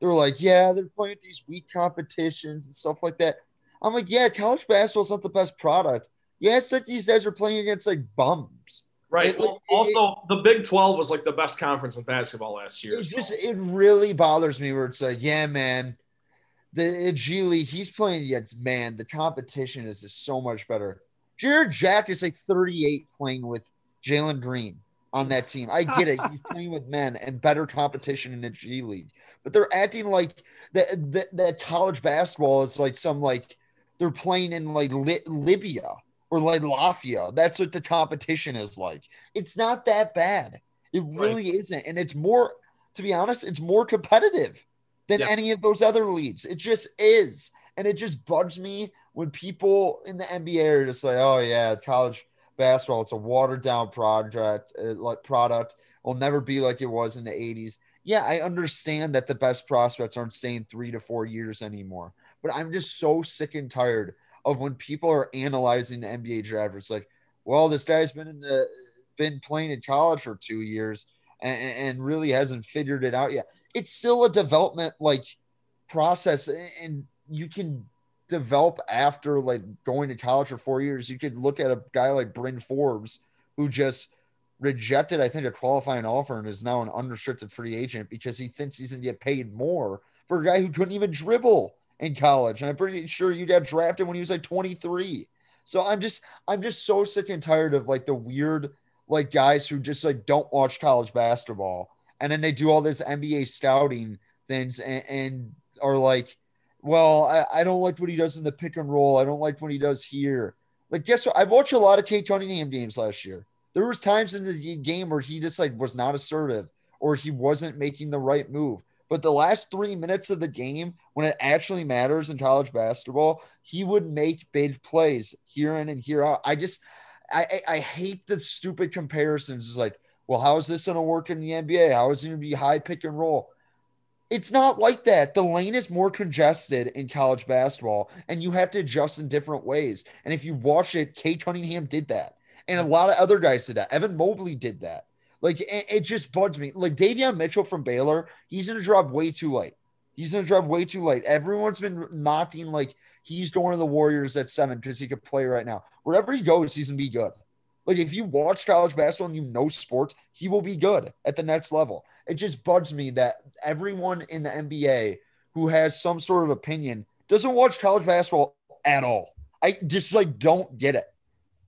they're like, yeah, they're playing these weak competitions and stuff like that. I'm like, yeah, college basketball's not the best product. Yeah, it's like these guys are playing against like bums. Right. It, it, also, it, the Big 12 was like the best conference in basketball last year. It so. just it really bothers me where it's like, yeah, man, the G League, he's playing against man, the competition is just so much better. Jarrett Jack is like 38 playing with Jalen Green on that team. I get it. He's (laughs) playing with men and better competition in the G League but they're acting like that that, that college basketball is like some like they're playing in like Li- Libya or like Latvia. That's what the competition is like. It's not that bad. It really right. isn't, and it's more. To be honest, it's more competitive than yeah. any of those other leagues. It just is, and it just bugs me when people in the NBA are just like, "Oh yeah, college basketball. It's a watered down project, uh, like product. Will never be like it was in the '80s." yeah, I understand that the best prospects aren't staying three to four years anymore, but I'm just so sick and tired of when people are analyzing the NBA draft. It's like, well, this guy's been in the been playing in college for two years and, and really hasn't figured it out yet. It's still a development like process, and you can develop after like going to college for four years. You could look at a guy like Bryn Forbes who just rejected, I think, a qualifying offer and is now an unrestricted free agent because he thinks he's going to get paid more for a guy who couldn't even dribble in college. And I'm pretty sure you got drafted when he was like 23. So I'm just, I'm just so sick and tired of like the weird, like guys who just like don't watch college basketball and then they do all this NBA scouting things and, and are like, well, I, I don't like what he does in the pick and roll. I don't like what he does here. Like, guess what? I've watched a lot of Cade Cunningham games last year. There was times in the game where he just like was not assertive or he wasn't making the right move. But the last three minutes of the game, when it actually matters in college basketball, he would make big plays here in and here out. I just, I, I, I hate the stupid comparisons. It's like, well, how is this going to work in the NBA? How is it going to be high pick and roll? It's not like that. The lane is more congested in college basketball, and you have to adjust in different ways. And if you watch it, Cade Cunningham did that, and a lot of other guys did that. Evan Mobley did that. Like it, it just bugs me. Like Davion Mitchell from Baylor, he's gonna drop way too late. He's gonna drop way too late. Everyone's been mocking like he's going to the Warriors at seven because he could play right now. Wherever he goes, he's gonna be good. Like if you watch college basketball and you know sports, he will be good at the next level. It just bugs me that everyone in the NBA who has some sort of opinion doesn't watch college basketball at all. I just like don't get it.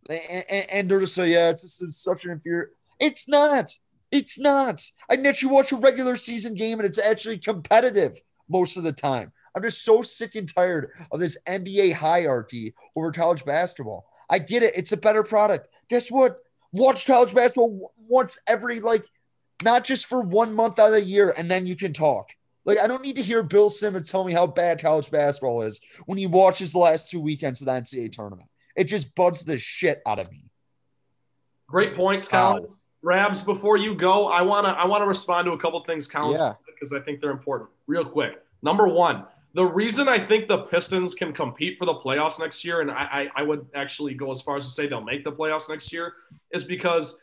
And, and they're just like, yeah, it's, just, it's such an inferior. It's not. It's not. I net you watch a regular season game and it's actually competitive most of the time. I'm just so sick and tired of this NBA hierarchy over college basketball. I get it. It's a better product. Guess what? Watch college basketball once every, like, not just for one month out of the year and then you can talk. Like, I don't need to hear Bill Simmons tell me how bad college basketball is when he watches the last two weekends of the NCAA tournament. It just bugs the shit out of me. Great points, Collins. Um, Rabs, before you go, I wanna I wanna respond to a couple things Collins Yeah. because I think they're important. Real quick. Number one, the reason I think the Pistons can compete for the playoffs next year, and I, I, I would actually go as far as to say they'll make the playoffs next year, is because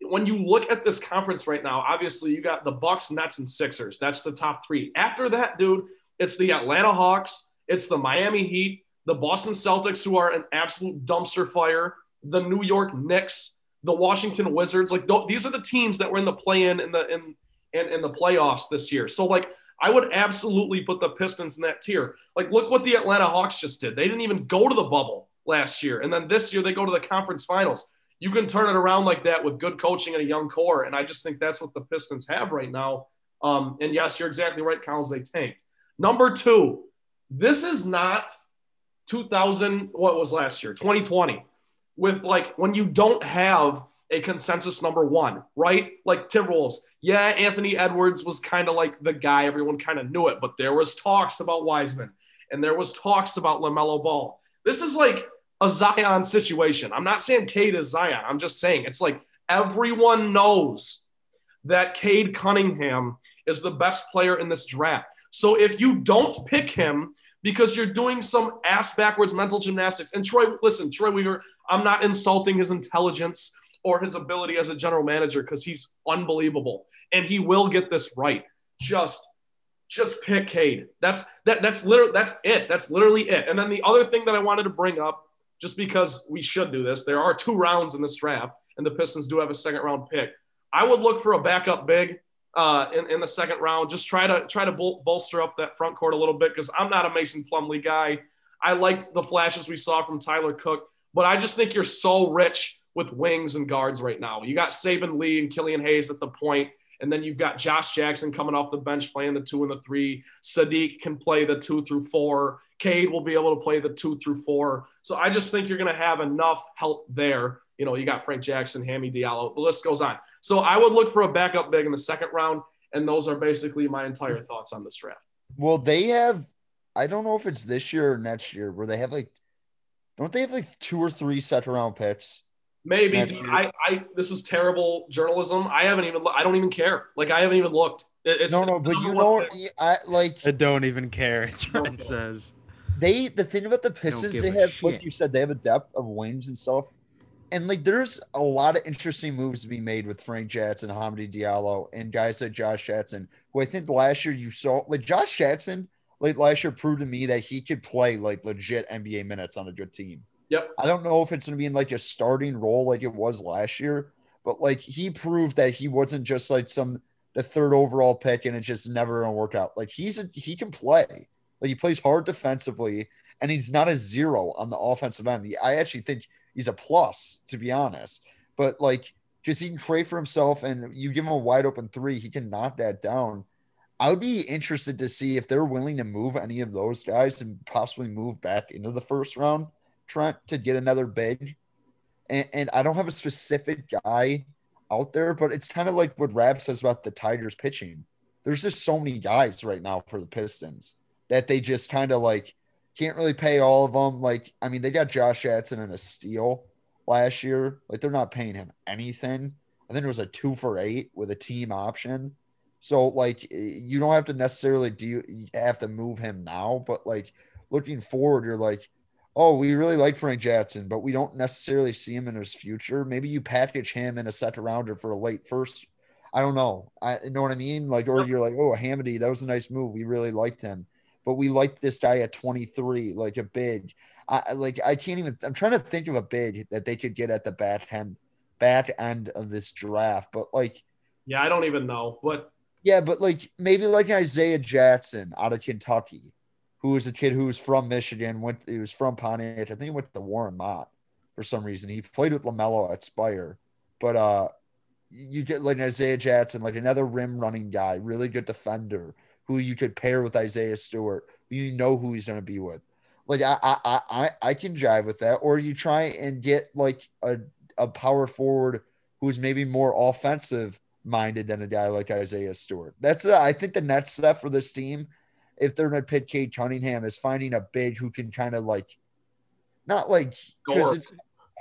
when you look at this conference right now, obviously you got the Bucks, Nets, and Sixers. That's the top three. After that, dude, it's the Atlanta Hawks, it's the Miami Heat, the Boston Celtics, who are an absolute dumpster fire, the New York Knicks, the Washington Wizards. Like th- these are the teams that were in the play-in in the in, in in the playoffs this year. So like I would absolutely put the Pistons in that tier. Like look what the Atlanta Hawks just did. They didn't even go to the bubble last year, and then this year they go to the conference finals. You can turn it around like that with good coaching and a young core, and I just think that's what the Pistons have right now. Um, and yes, you're exactly right, Collins. They tanked. Number two, this is not 2000. What was last year? 2020 with like when you don't have a consensus number one, right? Like Timberwolves. Yeah, Anthony Edwards was kind of like the guy. Everyone kind of knew it, but there was talks about Wiseman and there was talks about LaMelo Ball. This is like a Zion situation. I'm not saying Cade is Zion. I'm just saying it's like everyone knows that Cade Cunningham is the best player in this draft. So if you don't pick him because you're doing some ass backwards mental gymnastics, and Troy, listen, Troy Weaver, I'm not insulting his intelligence or his ability as a general manager because he's unbelievable and he will get this right. Just just pick Cade. That's that that's literally that's it. That's literally it. And then the other thing that I wanted to bring up, just because we should do this, there are two rounds in this draft, and the Pistons do have a second round pick. I would look for a backup big uh, in, in the second round. Just try to try to bol- bolster up that front court a little bit because I'm not a Mason Plumlee guy. I liked the flashes we saw from Tyler Cook, but I just think you're so rich with wings and guards right now. You got Saben Lee and Killian Hayes at the point, and then you've got Josh Jackson coming off the bench playing the two and the three. Saddiq can play the two through four. Cade will be able to play the two through four. So I just think you're going to have enough help there. You know, you got Frank Jackson, Hammy Diallo. The list goes on. So I would look for a backup big in the second round, and those are basically my entire thoughts on this draft. Well, they have. I don't know if it's this year or next year where they have like. Don't they have like two or three second round picks? Maybe dude. I, I this is terrible journalism. I haven't even I don't even care. Like I haven't even looked. It- it's no, no, it's but you one know, pick. I like I don't even care. (laughs) Trent says. they. The thing about the Pistons, they have, shit. like you said, they have a depth of wings and stuff, and like there's a lot of interesting moves to be made with Frank Jackson, Hamidou Diallo, and guys like Josh Jackson, who I think last year you saw, like Josh Jackson, like last year proved to me that he could play like legit NBA minutes on a good team. Yep. I don't know if it's going to be in like a starting role like it was last year, but like he proved that he wasn't just like some the third overall pick and it's just never to work out. Like he's a, he can play. Like he plays hard defensively and he's not a zero on the offensive end. I actually think he's a plus to be honest. But like just he can create for himself and you give him a wide open three, he can knock that down. I would be interested to see if they're willing to move any of those guys and possibly move back into the first round. Trent to get another big and, and I don't have a specific guy out there, but it's kind of like what Rab says about the Tigers pitching. There's just so many guys right now for the Pistons that they just kind of like can't really pay all of them. Like, I mean, they got Josh Jackson and a steal last year. Like, they're not paying him anything. I think it was a two for eight with a team option. So, like, eh, you don't have to necessarily do you have to move him now, but like looking forward, you're like, oh, we really like Frank Jackson, but we don't necessarily see him in his future. Maybe you package him in a second rounder for a late first. I don't know. I you know what I mean? Like, or you're like, oh, Hamady, that was a nice move. We really liked him, but we liked this guy at 23, like a big. I like I can't even. I'm trying to think of a big that they could get at the back end, back end of this draft, but like, yeah, I don't even know what. Yeah, but like maybe like Isaiah Jackson out of Kentucky who was a kid who was from Michigan, went he was from Pontiac. I think he went to Warren Mott for some reason. He played with LaMelo at Spire. But uh you get like Isaiah Jackson, like another rim running guy, really good defender who you could pair with Isaiah Stewart. You know who he's gonna be with. Like I I I I can jive with that. Or you try and get like a, a power forward who's maybe more offensive minded than a guy like Isaiah Stewart. That's uh, I think the next step for this team if they're going to pit Cade Cunningham is finding a big who can kind of like, not like because it's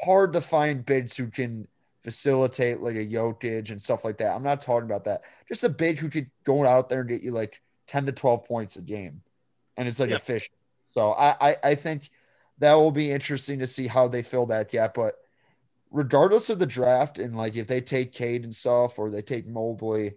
hard to find bids who can facilitate like a Jokic and stuff like that. I'm not talking about that. Just a big who could go out there and get you like 10 to 12 points a game, and it's like yeah. efficient. So I, I I think that will be interesting to see how they fill that gap. But regardless of the draft and like if they take Cade and stuff or they take Mobley,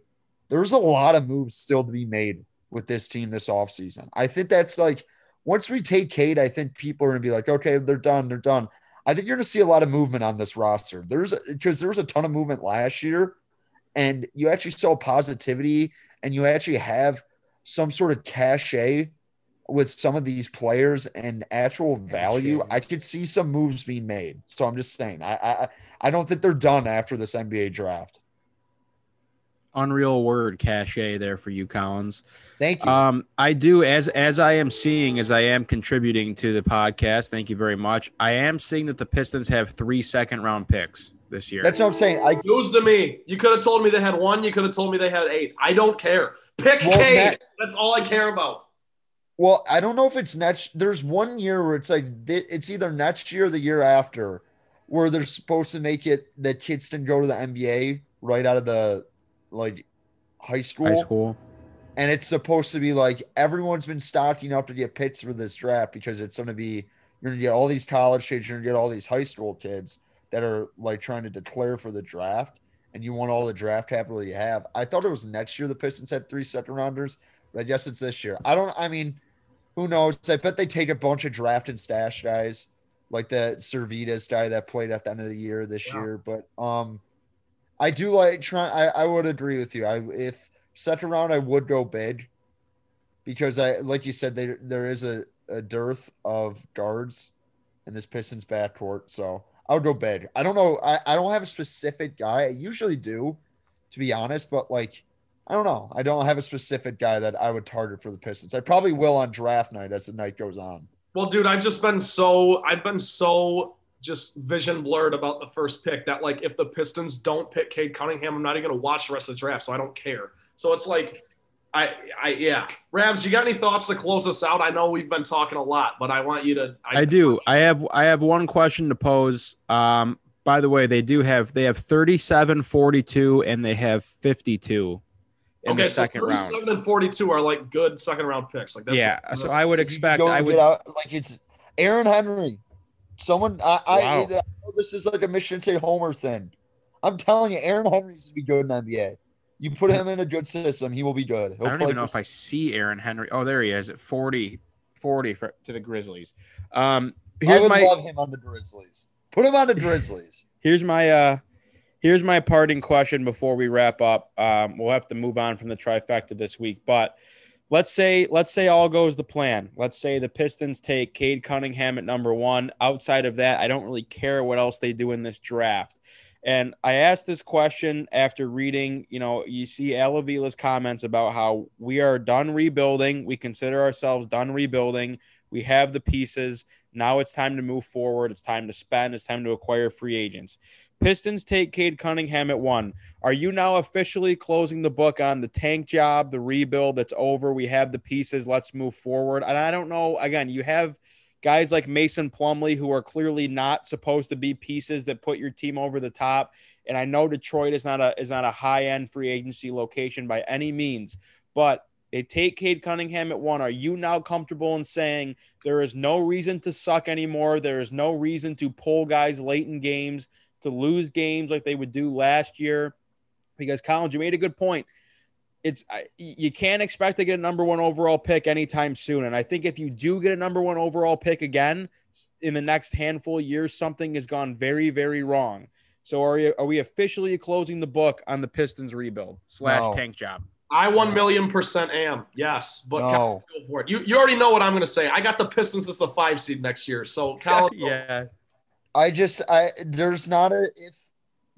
there's a lot of moves still to be made with this team this offseason. I think that's like once we take Cade, I think people are gonna be like, okay, they're done, they're done. I think you're gonna see a lot of movement on this roster. There's because there was a ton of movement last year, and you actually saw positivity and you actually have some sort of cachet with some of these players and actual value. I could see some moves being made. So I'm just saying, I I, I don't think they're done after this NBA draft unreal word cachet there for you, Collins. Thank you. Um, I do as as I am seeing as I am contributing to the podcast. Thank you very much. I am seeing that the Pistons have three second round picks this year. That's what I'm saying. I lose to me. You could have told me they had one. You could have told me they had eight. I don't care. Pick well, K. That, That's all I care about. Well, I don't know if it's next. There's one year where it's like it's either next year or the year after, where they're supposed to make it that kids can go to the NBA right out of the like high school. High school. And it's supposed to be like everyone's been stocking up to get picks for this draft because it's going to be you're going to get all these college kids, you're going to get all these high school kids that are like trying to declare for the draft, and you want all the draft capital you have. I thought it was next year the Pistons had three second rounders, but I guess it's this year. I don't. I mean, who knows? I bet they take a bunch of draft and stash guys like the Sirvydis guy that played at the end of the year this yeah. year. But um, I do like trying. I, I would agree with you. I if second round I would go big because I like you said there there is a, a dearth of guards in this Pistons backcourt. So I would go big. I don't know. I, I don't have a specific guy. I usually do, to be honest, but like I don't know. I don't have a specific guy that I would target for the Pistons. I probably will on draft night as the night goes on. Well, dude, I've just been so I've been so just vision blurred about the first pick that like if the Pistons don't pick Cade Cunningham, I'm not even gonna watch the rest of the draft, so I don't care. So it's like I I yeah. Rabs, you got any thoughts to close us out? I know we've been talking a lot, but I want you to I, I do. I have I have one question to pose. Um by the way, they do have they have 37, 42, and they have 52 in okay, the second so 37 round. and 42 are like good second round picks. Like that's yeah. so I would expect I would out, like it's Aaron Henry, Someone, I, wow. I, I this is like a Michigan State Homer thing. I'm telling you, Aaron Henry's to be good in NBA. You put him in a good system, he will be good. He'll I don't even know if I see Aaron Henry. Oh, there he is at 40, 40 for, to the Grizzlies. Um, I would my, love him on the Grizzlies. Put him on the Grizzlies. (laughs) here's my uh, here's my parting question before we wrap up. Um, we'll have to move on from the trifecta this week, but let's say let's say all goes the plan. Let's say the Pistons take Cade Cunningham at number one. Outside of that, I don't really care what else they do in this draft. And I asked this question after reading, you know, you see Al Avila's comments about how we are done rebuilding. We consider ourselves done rebuilding. We have the pieces. Now it's time to move forward. It's time to spend. It's time to acquire free agents. Pistons take Cade Cunningham at one. Are you now officially closing the book on the tank job, the rebuild that's over? We have the pieces. Let's move forward. And I don't know. Again, you have guys like Mason Plumlee who are clearly not supposed to be pieces that put your team over the top. And I know Detroit is not a is not a high end free agency location by any means, but they take Cade Cunningham at one. Are you now comfortable in saying there is no reason to suck anymore? There is no reason to pull guys late in games to lose games like they would do last year. Because Collins, you made a good point. It's you can't expect to get a number one overall pick anytime soon. And I think if you do get a number one overall pick again in the next handful of years, something has gone very, very wrong. So are you, are we officially closing the book on the Pistons rebuild slash no. tank job? I one million percent am yes, but no. Collins, go for it. You you already know what I'm going to say. I got the Pistons as the five seed next year, so (laughs) Collins, yeah. I just I there's not a if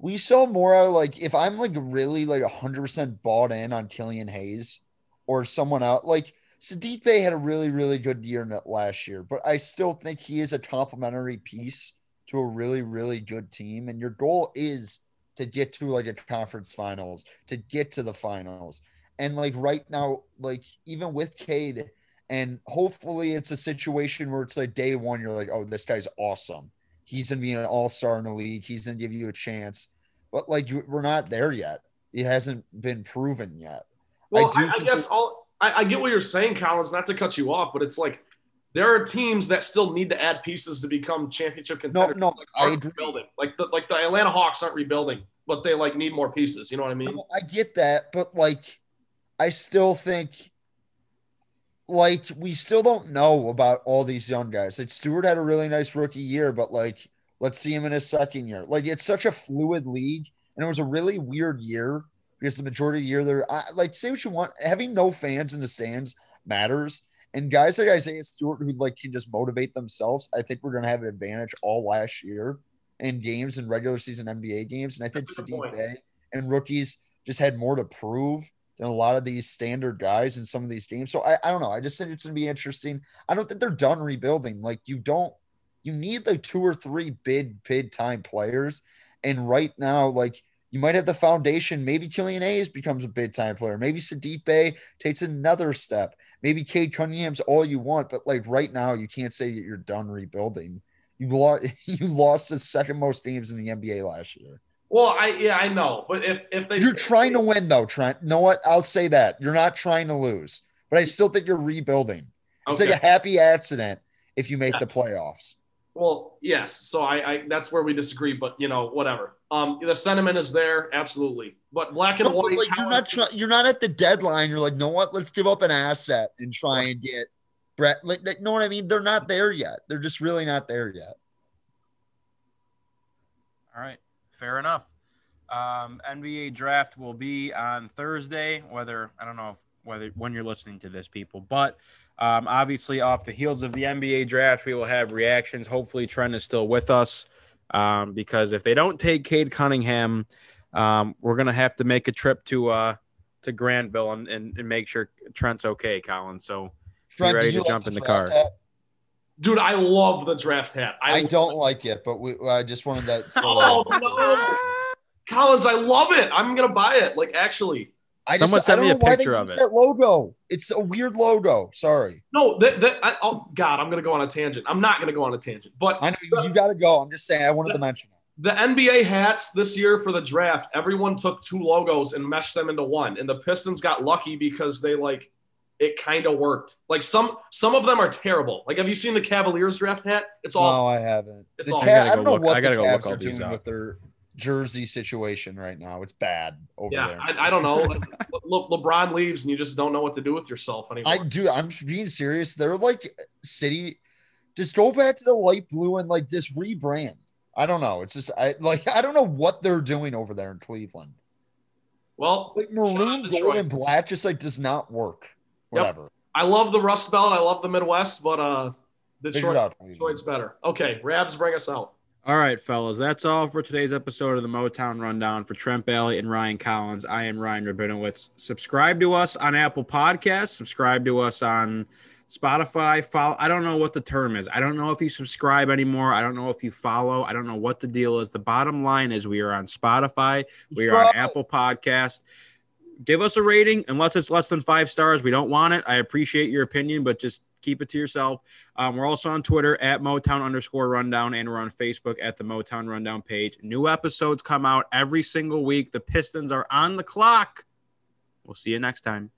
we saw more like if I'm like really like hundred percent bought in on Killian Hayes or someone else like Saddiq Bey had a really really good year last year, but I still think he is a complementary piece to a really really good team, and your goal is to get to like a conference finals, to get to the finals, and like right now, like even with Cade, and hopefully it's a situation where it's like day one, you're like, oh, this guy's awesome he's going to be an all star in the league. He's going to give you a chance. But like, we're not there yet. It hasn't been proven yet. Well, I, I, I guess all I, I, get what you're saying, Collins. Not to cut you off, but it's like there are teams that still need to add pieces to become championship contenders. No, no, like I agree. Rebuilding. Like the like the Atlanta Hawks aren't rebuilding, but they like need more pieces. You know what I mean? No, I get that, but like, I still think like we still don't know about all these young guys. Like Stewart had a really nice rookie year, but like let's see him in his second year. Like it's such a fluid league, and it was a really weird year because the majority of the year there, I, like say what you want, having no fans in the stands matters. And guys like Isaiah Stewart who like can just motivate themselves, I think we're gonna have an advantage all last year in games and regular season NBA games. And I think Saddiq Bey and rookies just had more to prove than a lot of these standard guys in some of these games. So I, I don't know. I just think it's going to be interesting. I don't think they're done rebuilding. Like you don't, you need like two or three big bid time players. And right now, like you might have the foundation. Maybe Killian Hayes becomes a big time player. Maybe Saddiq Bey takes another step. Maybe Cade Cunningham's all you want. But like right now, you can't say that you're done rebuilding. You lost (laughs) you lost the second most games in the NBA last year. Well, I yeah, I know, but if if they you're trying to win though, Trent. know what? I'll say that you're not trying to lose, but I still think you're rebuilding. It's okay. like a happy accident if you make yes. the playoffs. Well, yes. So I, I that's where we disagree, but you know, whatever. Um, the sentiment is there, absolutely. But black and no, white. Like, you're not try, you're not at the deadline. You're like, know what? Let's give up an asset and try and get Brett. Like, you know what I mean? They're not there yet. They're just really not there yet. All right fair enough. Um, NBA draft will be on Thursday. Whether I don't know if whether when you're listening to this, people, but um, obviously off the heels of the NBA draft, we will have reactions. Hopefully, Trent is still with us um, because if they don't take Cade Cunningham, um, we're gonna have to make a trip to uh, to Granville and, and, and make sure Trent's okay, Colin. So Trent, be ready to jump in the car. Dude, I love the draft hat. I, I don't like it, but we, I just wanted that. (laughs) oh no, Collins, I love it. I'm gonna buy it. Like actually, I just Someone sent me a picture of it. That logo. It's a weird logo. Sorry. No, that, that I, oh god, I'm gonna go on a tangent. I'm not gonna go on a tangent, but I know the, you got to go. I'm just saying. I wanted the, to mention it. The NBA hats this year for the draft, everyone took two logos and meshed them into one, and the Pistons got lucky because they like it kind of worked. Like some some of them are terrible. Like have you seen the Cavaliers draft hat? It's all. No, I haven't. It's all. I don't know look, what the Cavs are doing with their jersey situation right now. It's bad over yeah, there. I, I don't know. (laughs) Le- Le- LeBron leaves and you just don't know what to do with yourself anymore. I do. I'm being serious. They're like city. Just go back to the light blue and like this rebrand. I don't know. It's just I like I don't know what they're doing over there in Cleveland. Well, like maroon, gold, and black just like does not work whatever. Yep. I love the Rust Belt. I love the Midwest, but uh, Detroit, Detroit's better. Okay, Rabs, bring us out. All right, fellas, that's all for today's episode of the Motown Rundown. For Trent Bailey and Ryan Collins, I am Ryan Rabinowitz. Subscribe to us on Apple Podcasts. Subscribe to us on Spotify, follow. I don't know what the term is. I don't know if you subscribe anymore. I don't know if you follow. I don't know what the deal is. The bottom line is we are on Spotify. We are on Apple Podcast. Give us a rating unless it's less than five stars. We don't want it. I appreciate your opinion, but just keep it to yourself. Um, we're also on Twitter at Motown underscore rundown, and we're on Facebook at the Motown Rundown page. New episodes come out every single week. The Pistons are on the clock. We'll see you next time.